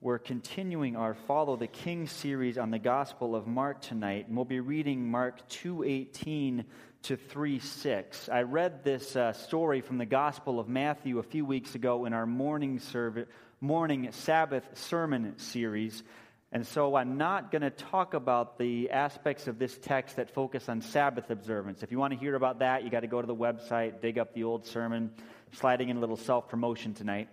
We're continuing our Follow the King series on the Gospel of Mark tonight, and we'll be reading Mark 2:18 to 3:6. I read this uh, story from the Gospel of Matthew a few weeks ago in our morning service, morning Sabbath sermon series, and so I'm not going to talk about the aspects of this text that focus on Sabbath observance. If you want to hear about that, you got to go to the website, dig up the old sermon, sliding in a little self promotion tonight.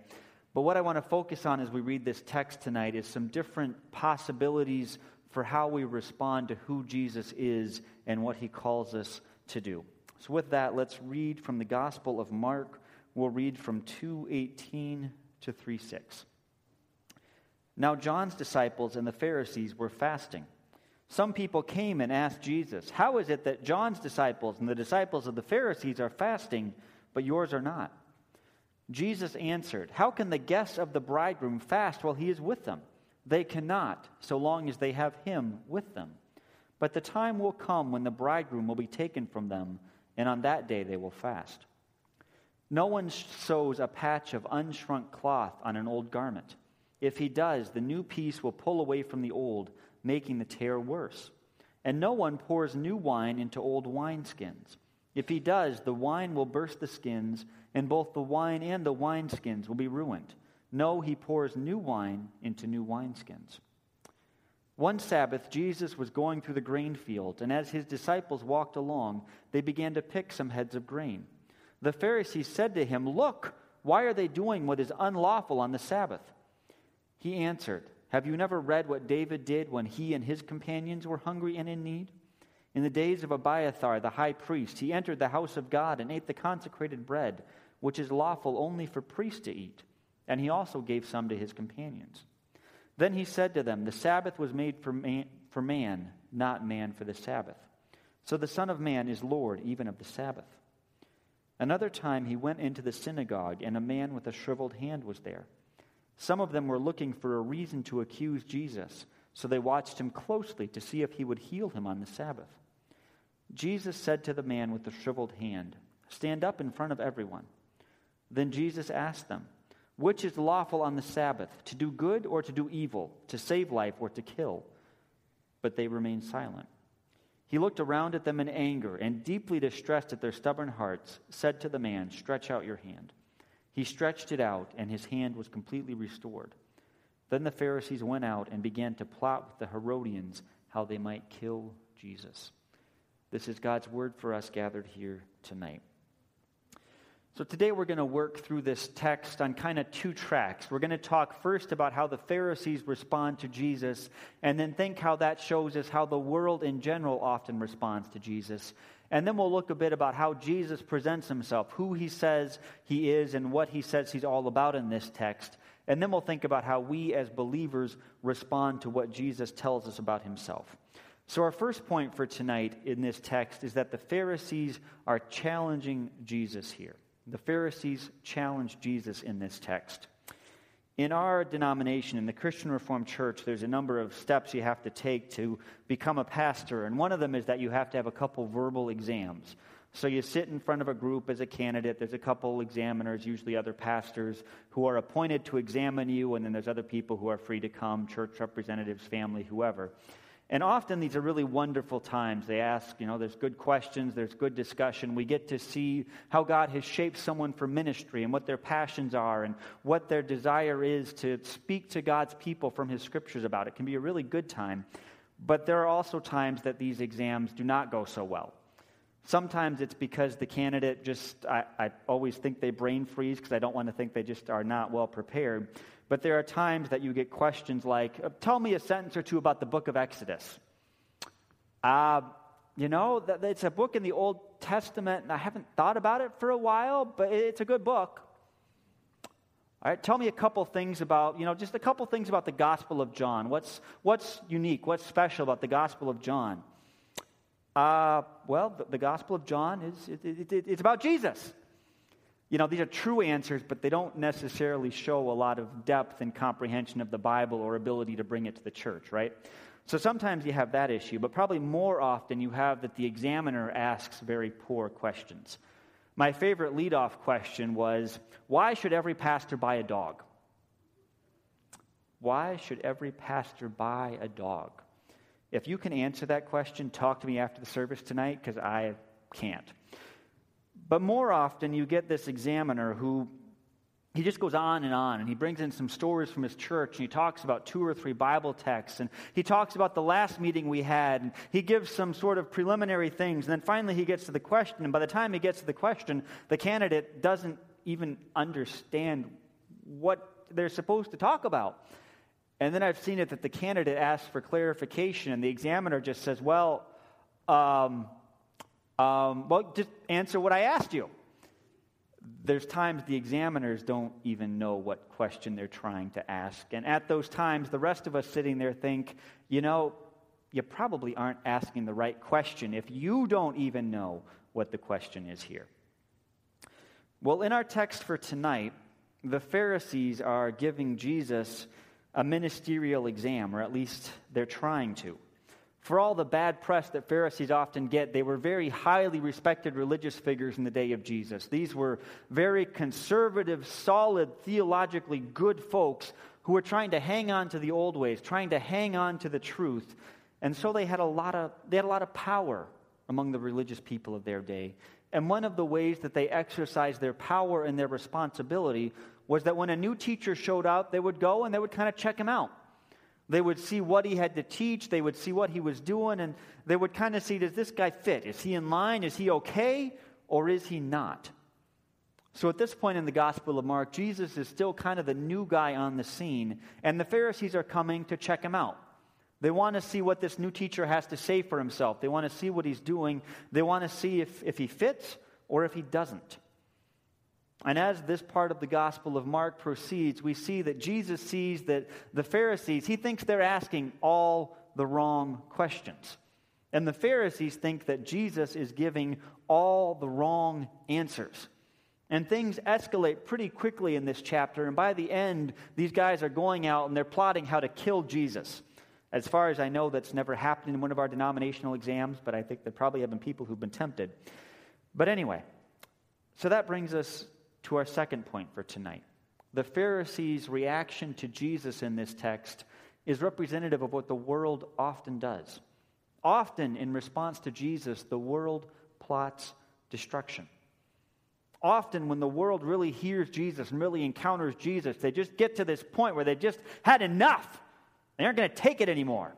But what I want to focus on as we read this text tonight is some different possibilities for how we respond to who Jesus is and what he calls us to do. So with that, let's read from the Gospel of Mark. We'll read from 2:18 to 3:6. Now John's disciples and the Pharisees were fasting. Some people came and asked Jesus, "How is it that John's disciples and the disciples of the Pharisees are fasting, but yours are not?" Jesus answered, How can the guests of the bridegroom fast while he is with them? They cannot, so long as they have him with them. But the time will come when the bridegroom will be taken from them, and on that day they will fast. No one sews a patch of unshrunk cloth on an old garment. If he does, the new piece will pull away from the old, making the tear worse. And no one pours new wine into old wineskins. If he does, the wine will burst the skins and both the wine and the wineskins will be ruined. No, he pours new wine into new wineskins. One Sabbath, Jesus was going through the grain field, and as his disciples walked along, they began to pick some heads of grain. The Pharisees said to him, Look, why are they doing what is unlawful on the Sabbath? He answered, Have you never read what David did when he and his companions were hungry and in need? In the days of Abiathar the high priest, he entered the house of God and ate the consecrated bread which is lawful only for priests to eat. And he also gave some to his companions. Then he said to them, The Sabbath was made for man, for man, not man for the Sabbath. So the Son of Man is Lord even of the Sabbath. Another time he went into the synagogue, and a man with a shriveled hand was there. Some of them were looking for a reason to accuse Jesus, so they watched him closely to see if he would heal him on the Sabbath. Jesus said to the man with the shriveled hand, Stand up in front of everyone. Then Jesus asked them, Which is lawful on the Sabbath, to do good or to do evil, to save life or to kill? But they remained silent. He looked around at them in anger and, deeply distressed at their stubborn hearts, said to the man, Stretch out your hand. He stretched it out, and his hand was completely restored. Then the Pharisees went out and began to plot with the Herodians how they might kill Jesus. This is God's word for us gathered here tonight. So, today we're going to work through this text on kind of two tracks. We're going to talk first about how the Pharisees respond to Jesus, and then think how that shows us how the world in general often responds to Jesus. And then we'll look a bit about how Jesus presents himself, who he says he is, and what he says he's all about in this text. And then we'll think about how we as believers respond to what Jesus tells us about himself. So, our first point for tonight in this text is that the Pharisees are challenging Jesus here. The Pharisees challenge Jesus in this text. In our denomination, in the Christian Reformed Church, there's a number of steps you have to take to become a pastor. And one of them is that you have to have a couple verbal exams. So you sit in front of a group as a candidate. There's a couple examiners, usually other pastors, who are appointed to examine you. And then there's other people who are free to come church representatives, family, whoever. And often these are really wonderful times. They ask, you know, there's good questions, there's good discussion. We get to see how God has shaped someone for ministry and what their passions are and what their desire is to speak to God's people from his scriptures about. It can be a really good time. But there are also times that these exams do not go so well. Sometimes it's because the candidate just, I, I always think they brain freeze because I don't want to think they just are not well prepared. But there are times that you get questions like, uh, Tell me a sentence or two about the book of Exodus. Uh, you know, it's a book in the Old Testament, and I haven't thought about it for a while, but it's a good book. All right, tell me a couple things about, you know, just a couple things about the Gospel of John. What's, what's unique? What's special about the Gospel of John? Uh, well, the, the, Gospel of John is it, it, it, it's about Jesus. You know, these are true answers, but they don't necessarily show a lot of depth and comprehension of the Bible or ability to bring it to the church, right? So sometimes you have that issue, but probably more often you have that the examiner asks very poor questions. My favorite leadoff question was Why should every pastor buy a dog? Why should every pastor buy a dog? If you can answer that question, talk to me after the service tonight because I can't. But more often, you get this examiner who he just goes on and on, and he brings in some stories from his church, and he talks about two or three Bible texts, and he talks about the last meeting we had, and he gives some sort of preliminary things, and then finally he gets to the question, and by the time he gets to the question, the candidate doesn't even understand what they're supposed to talk about. And then I've seen it that the candidate asks for clarification, and the examiner just says, Well, um, um, well, just answer what I asked you. There's times the examiners don't even know what question they're trying to ask. And at those times, the rest of us sitting there think, you know, you probably aren't asking the right question if you don't even know what the question is here. Well, in our text for tonight, the Pharisees are giving Jesus a ministerial exam, or at least they're trying to. For all the bad press that Pharisees often get, they were very highly respected religious figures in the day of Jesus. These were very conservative, solid, theologically good folks who were trying to hang on to the old ways, trying to hang on to the truth. And so they had a lot of, they had a lot of power among the religious people of their day. And one of the ways that they exercised their power and their responsibility was that when a new teacher showed up, they would go and they would kind of check him out. They would see what he had to teach, they would see what he was doing, and they would kind of see does this guy fit? Is he in line? Is he okay? Or is he not? So at this point in the Gospel of Mark, Jesus is still kind of the new guy on the scene, and the Pharisees are coming to check him out. They want to see what this new teacher has to say for himself. They want to see what he's doing. They want to see if, if he fits or if he doesn't. And as this part of the Gospel of Mark proceeds, we see that Jesus sees that the Pharisees, he thinks they're asking all the wrong questions. And the Pharisees think that Jesus is giving all the wrong answers. And things escalate pretty quickly in this chapter. And by the end, these guys are going out and they're plotting how to kill Jesus. As far as I know, that's never happened in one of our denominational exams, but I think there probably have been people who've been tempted. But anyway, so that brings us to our second point for tonight. The Pharisees' reaction to Jesus in this text is representative of what the world often does. Often, in response to Jesus, the world plots destruction. Often, when the world really hears Jesus and really encounters Jesus, they just get to this point where they just had enough. They aren't going to take it anymore.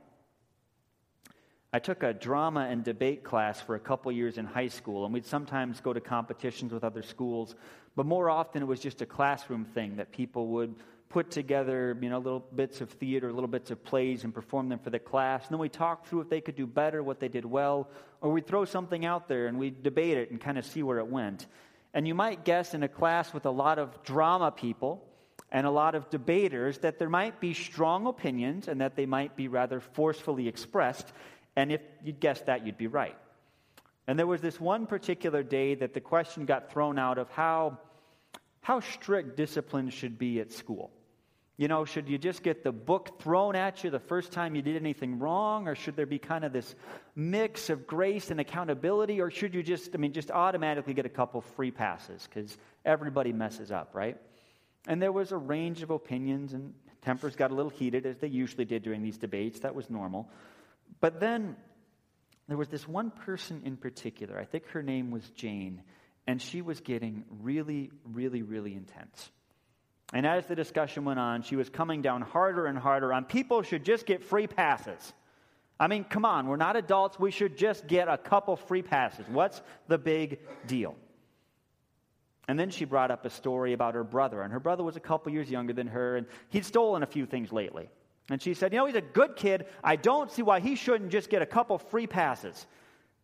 I took a drama and debate class for a couple years in high school, and we'd sometimes go to competitions with other schools, but more often it was just a classroom thing that people would put together, you know, little bits of theater, little bits of plays, and perform them for the class. And then we talk through if they could do better, what they did well, or we'd throw something out there and we'd debate it and kind of see where it went. And you might guess in a class with a lot of drama people and a lot of debaters that there might be strong opinions and that they might be rather forcefully expressed. And if you'd guess that, you'd be right. And there was this one particular day that the question got thrown out of how, how strict discipline should be at school. You know, should you just get the book thrown at you the first time you did anything wrong? Or should there be kind of this mix of grace and accountability? Or should you just, I mean, just automatically get a couple free passes because everybody messes up, right? And there was a range of opinions, and tempers got a little heated as they usually did during these debates. That was normal. But then there was this one person in particular, I think her name was Jane, and she was getting really, really, really intense. And as the discussion went on, she was coming down harder and harder on people should just get free passes. I mean, come on, we're not adults. We should just get a couple free passes. What's the big deal? And then she brought up a story about her brother. And her brother was a couple years younger than her, and he'd stolen a few things lately. And she said, You know, he's a good kid. I don't see why he shouldn't just get a couple free passes.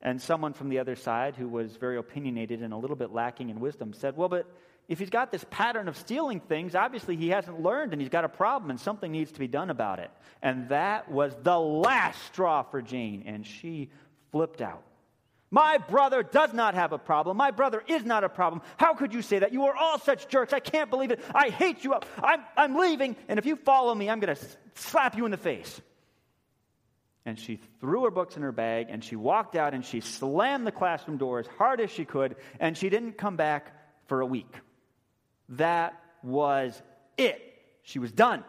And someone from the other side, who was very opinionated and a little bit lacking in wisdom, said, Well, but if he's got this pattern of stealing things, obviously he hasn't learned and he's got a problem and something needs to be done about it. And that was the last straw for Jane, and she flipped out. My brother does not have a problem. My brother is not a problem. How could you say that? You are all such jerks. I can't believe it. I hate you. I'm, I'm leaving, and if you follow me, I'm going to slap you in the face. And she threw her books in her bag, and she walked out, and she slammed the classroom door as hard as she could, and she didn't come back for a week. That was it. She was done.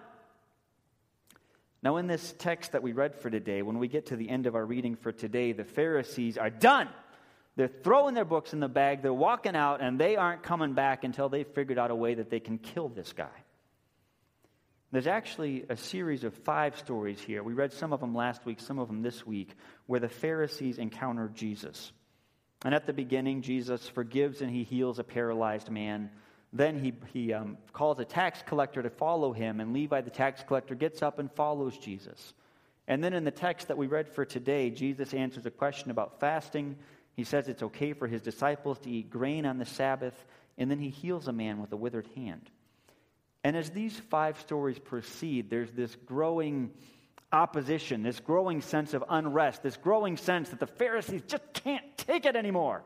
Now, in this text that we read for today, when we get to the end of our reading for today, the Pharisees are done. They're throwing their books in the bag, they're walking out, and they aren't coming back until they've figured out a way that they can kill this guy. There's actually a series of five stories here. We read some of them last week, some of them this week, where the Pharisees encounter Jesus. And at the beginning, Jesus forgives and he heals a paralyzed man. Then he, he um, calls a tax collector to follow him, and Levi, the tax collector, gets up and follows Jesus. And then in the text that we read for today, Jesus answers a question about fasting. He says it's okay for his disciples to eat grain on the Sabbath, and then he heals a man with a withered hand. And as these five stories proceed, there's this growing opposition, this growing sense of unrest, this growing sense that the Pharisees just can't take it anymore.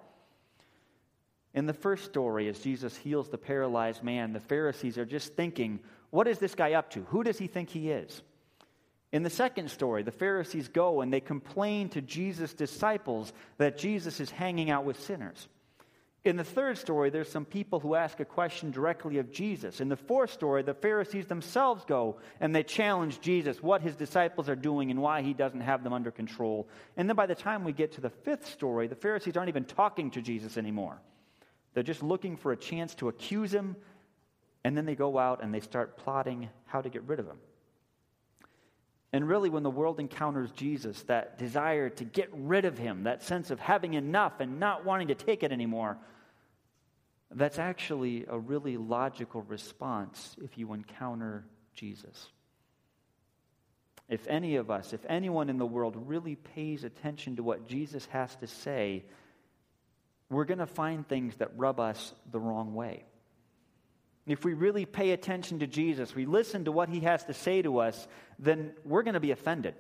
In the first story, as Jesus heals the paralyzed man, the Pharisees are just thinking, what is this guy up to? Who does he think he is? In the second story, the Pharisees go and they complain to Jesus' disciples that Jesus is hanging out with sinners. In the third story, there's some people who ask a question directly of Jesus. In the fourth story, the Pharisees themselves go and they challenge Jesus, what his disciples are doing and why he doesn't have them under control. And then by the time we get to the fifth story, the Pharisees aren't even talking to Jesus anymore. They're just looking for a chance to accuse him, and then they go out and they start plotting how to get rid of him. And really, when the world encounters Jesus, that desire to get rid of him, that sense of having enough and not wanting to take it anymore, that's actually a really logical response if you encounter Jesus. If any of us, if anyone in the world really pays attention to what Jesus has to say, we're going to find things that rub us the wrong way. If we really pay attention to Jesus, we listen to what he has to say to us, then we're going to be offended.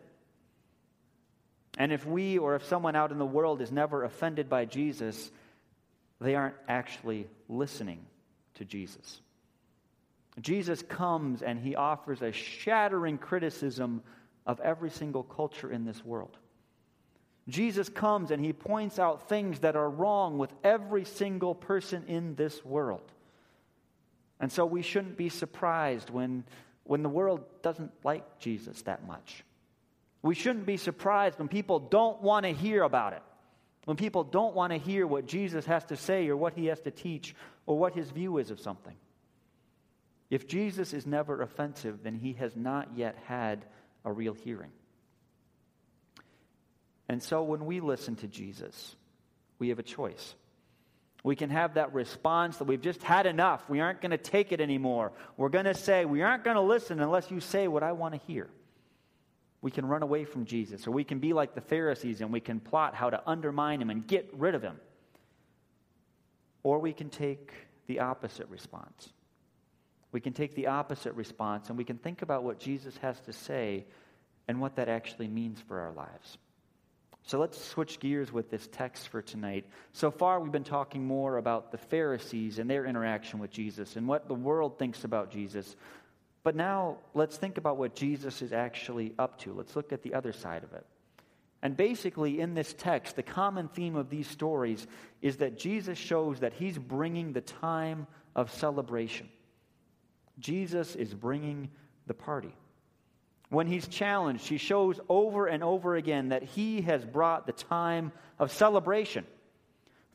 And if we or if someone out in the world is never offended by Jesus, they aren't actually listening to Jesus. Jesus comes and he offers a shattering criticism of every single culture in this world. Jesus comes and he points out things that are wrong with every single person in this world. And so we shouldn't be surprised when, when the world doesn't like Jesus that much. We shouldn't be surprised when people don't want to hear about it, when people don't want to hear what Jesus has to say or what he has to teach or what his view is of something. If Jesus is never offensive, then he has not yet had a real hearing. And so when we listen to Jesus, we have a choice. We can have that response that we've just had enough. We aren't going to take it anymore. We're going to say, We aren't going to listen unless you say what I want to hear. We can run away from Jesus, or we can be like the Pharisees and we can plot how to undermine him and get rid of him. Or we can take the opposite response. We can take the opposite response and we can think about what Jesus has to say and what that actually means for our lives. So let's switch gears with this text for tonight. So far, we've been talking more about the Pharisees and their interaction with Jesus and what the world thinks about Jesus. But now, let's think about what Jesus is actually up to. Let's look at the other side of it. And basically, in this text, the common theme of these stories is that Jesus shows that he's bringing the time of celebration. Jesus is bringing the party. When he's challenged, he shows over and over again that he has brought the time of celebration.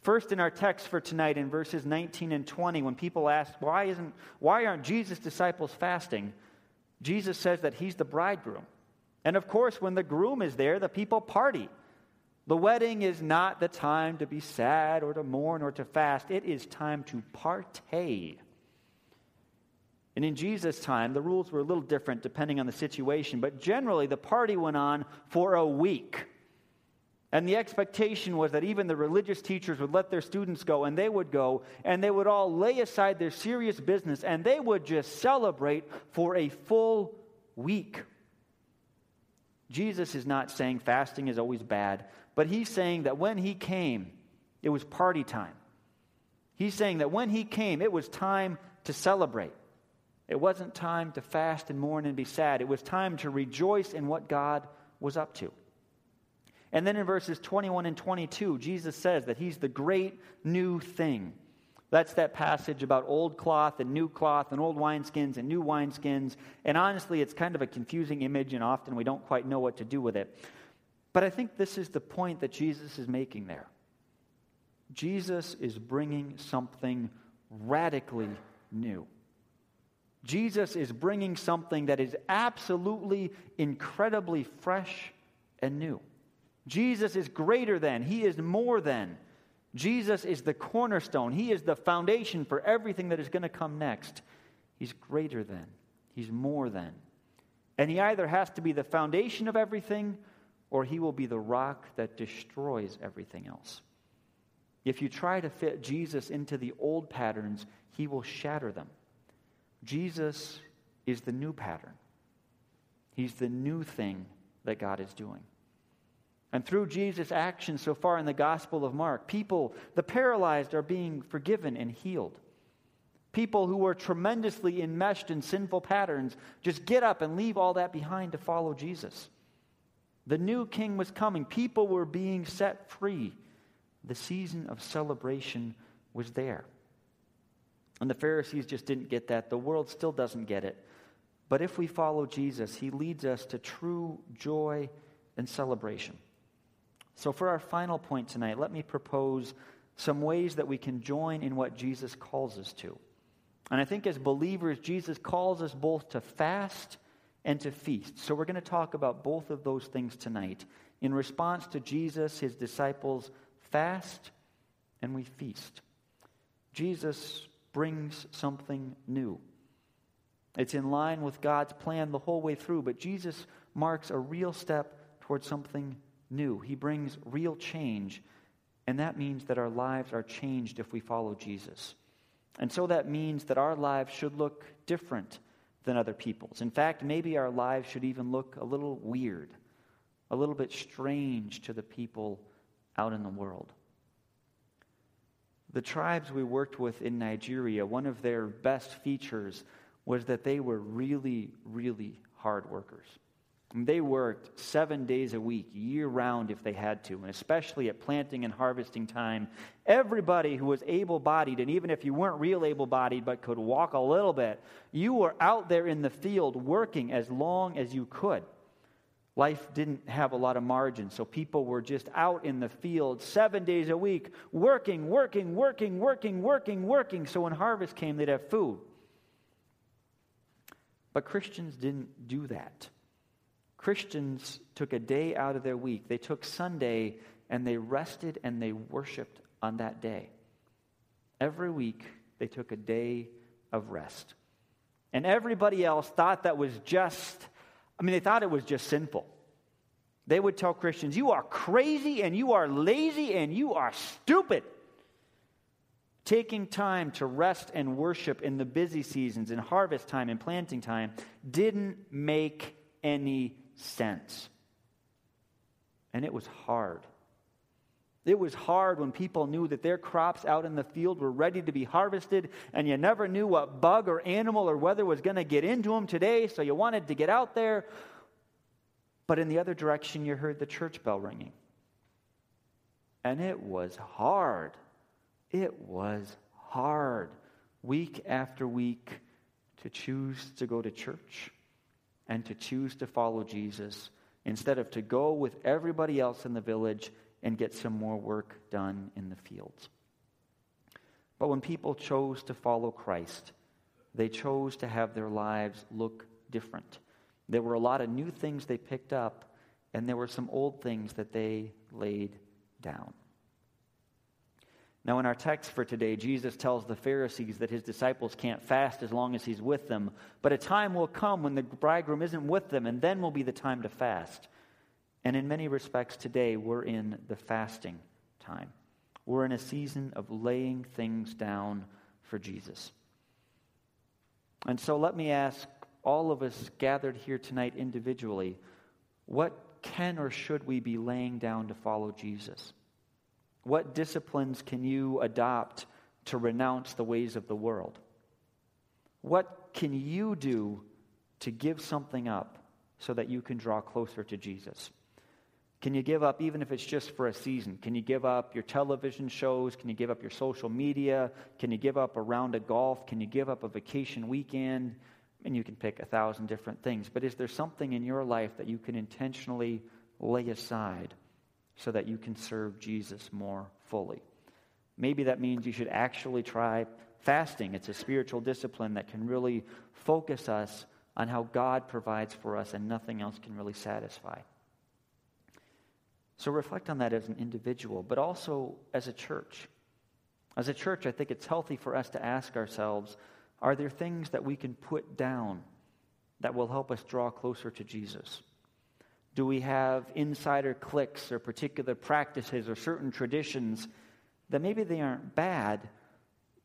First, in our text for tonight, in verses 19 and 20, when people ask, why, isn't, why aren't Jesus' disciples fasting? Jesus says that he's the bridegroom. And of course, when the groom is there, the people party. The wedding is not the time to be sad or to mourn or to fast, it is time to partay. And in Jesus' time, the rules were a little different depending on the situation, but generally the party went on for a week. And the expectation was that even the religious teachers would let their students go, and they would go, and they would all lay aside their serious business, and they would just celebrate for a full week. Jesus is not saying fasting is always bad, but he's saying that when he came, it was party time. He's saying that when he came, it was time to celebrate. It wasn't time to fast and mourn and be sad. It was time to rejoice in what God was up to. And then in verses 21 and 22, Jesus says that he's the great new thing. That's that passage about old cloth and new cloth and old wineskins and new wineskins. And honestly, it's kind of a confusing image, and often we don't quite know what to do with it. But I think this is the point that Jesus is making there. Jesus is bringing something radically new. Jesus is bringing something that is absolutely, incredibly fresh and new. Jesus is greater than, He is more than. Jesus is the cornerstone. He is the foundation for everything that is going to come next. He's greater than, He's more than. And He either has to be the foundation of everything or He will be the rock that destroys everything else. If you try to fit Jesus into the old patterns, He will shatter them. Jesus is the new pattern, He's the new thing that God is doing. And through Jesus' actions so far in the Gospel of Mark, people, the paralyzed, are being forgiven and healed. People who were tremendously enmeshed in sinful patterns just get up and leave all that behind to follow Jesus. The new king was coming. People were being set free. The season of celebration was there. And the Pharisees just didn't get that. The world still doesn't get it. But if we follow Jesus, he leads us to true joy and celebration. So, for our final point tonight, let me propose some ways that we can join in what Jesus calls us to. And I think as believers, Jesus calls us both to fast and to feast. So, we're going to talk about both of those things tonight. In response to Jesus, his disciples fast and we feast. Jesus brings something new. It's in line with God's plan the whole way through, but Jesus marks a real step towards something new. He brings real change, and that means that our lives are changed if we follow Jesus. And so that means that our lives should look different than other people's. In fact, maybe our lives should even look a little weird, a little bit strange to the people out in the world. The tribes we worked with in Nigeria, one of their best features was that they were really, really hard workers. They worked seven days a week, year round if they had to, and especially at planting and harvesting time. Everybody who was able bodied, and even if you weren't real able bodied but could walk a little bit, you were out there in the field working as long as you could. Life didn't have a lot of margin, so people were just out in the field seven days a week, working, working, working, working, working, working, so when harvest came, they'd have food. But Christians didn't do that. Christians took a day out of their week. They took Sunday and they rested and they worshiped on that day. Every week, they took a day of rest. And everybody else thought that was just, I mean, they thought it was just sinful. They would tell Christians, You are crazy and you are lazy and you are stupid. Taking time to rest and worship in the busy seasons, in harvest time and planting time, didn't make any sense. And it was hard. It was hard when people knew that their crops out in the field were ready to be harvested, and you never knew what bug or animal or weather was going to get into them today, so you wanted to get out there. But in the other direction, you heard the church bell ringing. And it was hard. It was hard, week after week, to choose to go to church and to choose to follow Jesus instead of to go with everybody else in the village and get some more work done in the fields. But when people chose to follow Christ, they chose to have their lives look different. There were a lot of new things they picked up, and there were some old things that they laid down. Now, in our text for today, Jesus tells the Pharisees that his disciples can't fast as long as he's with them, but a time will come when the bridegroom isn't with them, and then will be the time to fast. And in many respects, today, we're in the fasting time. We're in a season of laying things down for Jesus. And so let me ask all of us gathered here tonight individually what can or should we be laying down to follow Jesus? What disciplines can you adopt to renounce the ways of the world? What can you do to give something up so that you can draw closer to Jesus? Can you give up, even if it's just for a season? Can you give up your television shows? Can you give up your social media? Can you give up a round of golf? Can you give up a vacation weekend? And you can pick a thousand different things. But is there something in your life that you can intentionally lay aside so that you can serve Jesus more fully? Maybe that means you should actually try fasting. It's a spiritual discipline that can really focus us on how God provides for us and nothing else can really satisfy. So reflect on that as an individual, but also as a church. As a church, I think it's healthy for us to ask ourselves are there things that we can put down that will help us draw closer to Jesus? Do we have insider cliques or particular practices or certain traditions that maybe they aren't bad,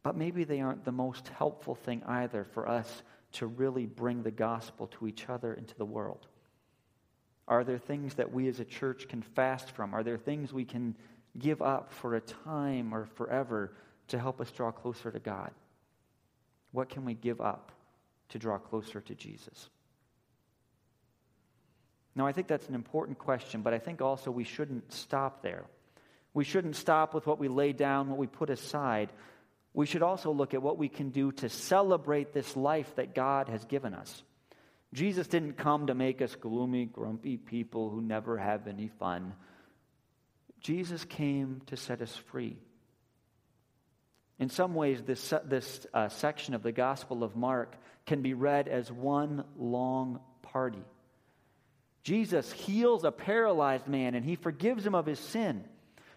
but maybe they aren't the most helpful thing either for us to really bring the gospel to each other and to the world? Are there things that we as a church can fast from? Are there things we can give up for a time or forever to help us draw closer to God? What can we give up to draw closer to Jesus? Now, I think that's an important question, but I think also we shouldn't stop there. We shouldn't stop with what we lay down, what we put aside. We should also look at what we can do to celebrate this life that God has given us. Jesus didn't come to make us gloomy, grumpy people who never have any fun. Jesus came to set us free. In some ways, this, this uh, section of the Gospel of Mark can be read as one long party. Jesus heals a paralyzed man and he forgives him of his sin.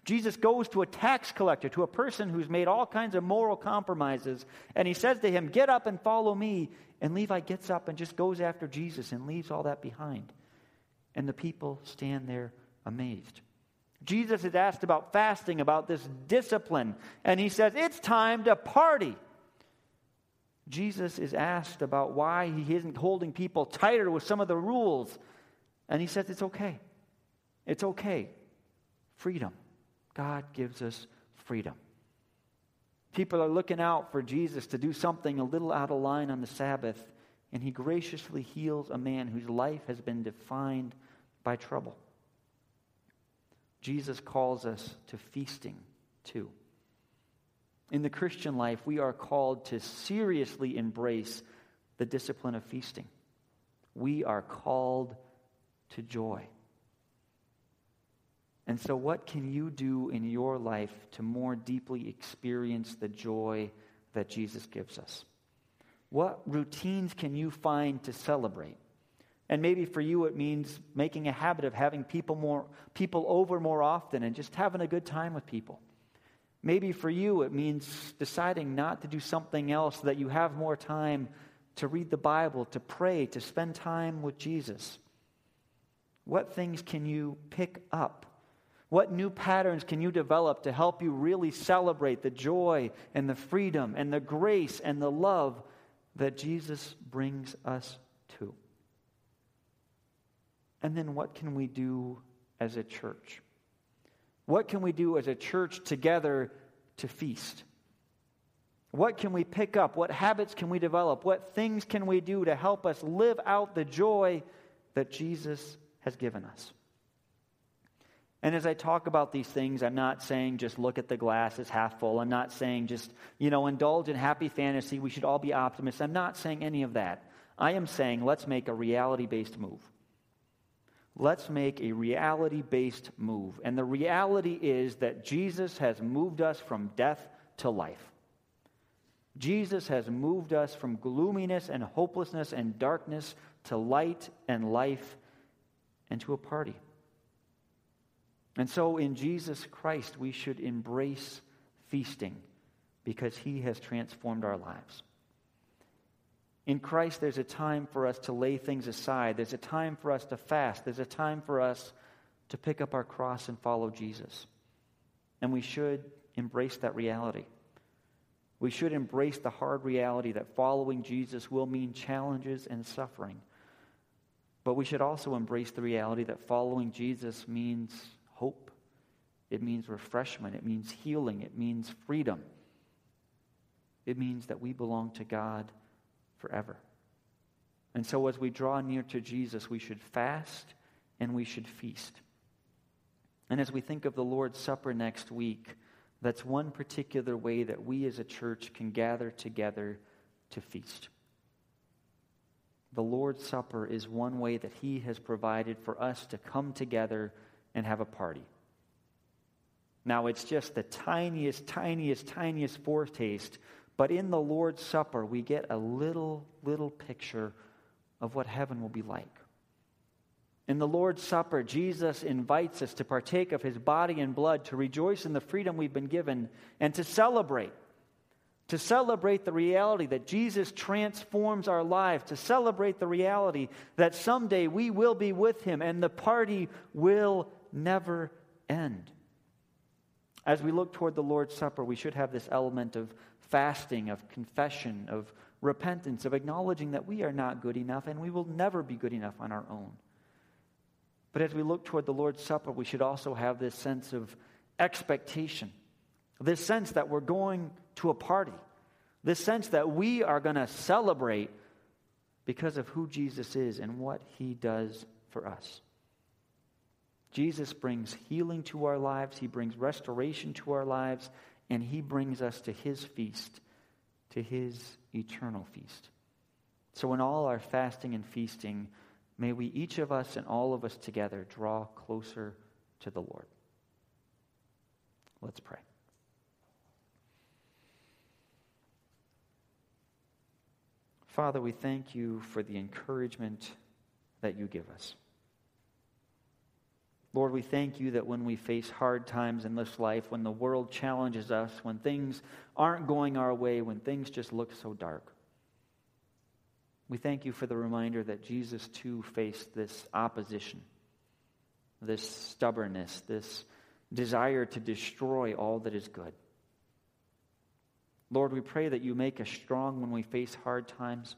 Jesus goes to a tax collector, to a person who's made all kinds of moral compromises, and he says to him, Get up and follow me. And Levi gets up and just goes after Jesus and leaves all that behind. And the people stand there amazed. Jesus is asked about fasting, about this discipline, and he says, It's time to party. Jesus is asked about why he isn't holding people tighter with some of the rules, and he says, It's okay. It's okay. Freedom. God gives us freedom. People are looking out for Jesus to do something a little out of line on the Sabbath, and he graciously heals a man whose life has been defined by trouble. Jesus calls us to feasting too. In the Christian life, we are called to seriously embrace the discipline of feasting. We are called to joy. And so, what can you do in your life to more deeply experience the joy that Jesus gives us? What routines can you find to celebrate? And maybe for you, it means making a habit of having people, more, people over more often and just having a good time with people. Maybe for you, it means deciding not to do something else so that you have more time to read the Bible, to pray, to spend time with Jesus. What things can you pick up what new patterns can you develop to help you really celebrate the joy and the freedom and the grace and the love that Jesus brings us to? And then what can we do as a church? What can we do as a church together to feast? What can we pick up? What habits can we develop? What things can we do to help us live out the joy that Jesus has given us? And as I talk about these things, I'm not saying just look at the glass as half full. I'm not saying just, you know, indulge in happy fantasy. We should all be optimists. I'm not saying any of that. I am saying let's make a reality based move. Let's make a reality based move. And the reality is that Jesus has moved us from death to life. Jesus has moved us from gloominess and hopelessness and darkness to light and life and to a party. And so in Jesus Christ, we should embrace feasting because he has transformed our lives. In Christ, there's a time for us to lay things aside. There's a time for us to fast. There's a time for us to pick up our cross and follow Jesus. And we should embrace that reality. We should embrace the hard reality that following Jesus will mean challenges and suffering. But we should also embrace the reality that following Jesus means it means refreshment, it means healing, it means freedom. It means that we belong to God forever. And so, as we draw near to Jesus, we should fast and we should feast. And as we think of the Lord's Supper next week, that's one particular way that we as a church can gather together to feast. The Lord's Supper is one way that He has provided for us to come together and have a party. Now, it's just the tiniest, tiniest, tiniest foretaste, but in the Lord's Supper, we get a little, little picture of what heaven will be like. In the Lord's Supper, Jesus invites us to partake of his body and blood, to rejoice in the freedom we've been given, and to celebrate. To celebrate the reality that Jesus transforms our lives, to celebrate the reality that someday we will be with him and the party will never end. As we look toward the Lord's Supper, we should have this element of fasting, of confession, of repentance, of acknowledging that we are not good enough and we will never be good enough on our own. But as we look toward the Lord's Supper, we should also have this sense of expectation, this sense that we're going to a party, this sense that we are going to celebrate because of who Jesus is and what he does for us. Jesus brings healing to our lives, He brings restoration to our lives, and He brings us to His feast, to His eternal feast. So, in all our fasting and feasting, may we, each of us and all of us together, draw closer to the Lord. Let's pray. Father, we thank you for the encouragement that you give us. Lord, we thank you that when we face hard times in this life, when the world challenges us, when things aren't going our way, when things just look so dark, we thank you for the reminder that Jesus too faced this opposition, this stubbornness, this desire to destroy all that is good. Lord, we pray that you make us strong when we face hard times.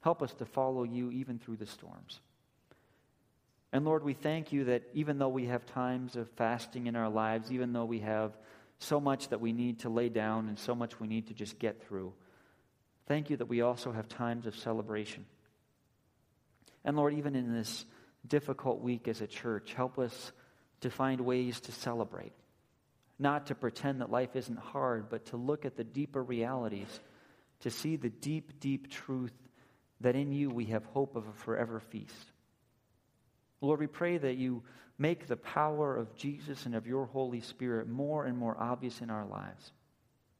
Help us to follow you even through the storms. And Lord, we thank you that even though we have times of fasting in our lives, even though we have so much that we need to lay down and so much we need to just get through, thank you that we also have times of celebration. And Lord, even in this difficult week as a church, help us to find ways to celebrate. Not to pretend that life isn't hard, but to look at the deeper realities, to see the deep, deep truth that in you we have hope of a forever feast. Lord, we pray that you make the power of Jesus and of your Holy Spirit more and more obvious in our lives.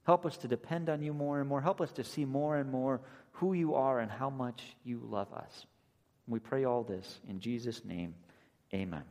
Help us to depend on you more and more. Help us to see more and more who you are and how much you love us. We pray all this in Jesus' name. Amen.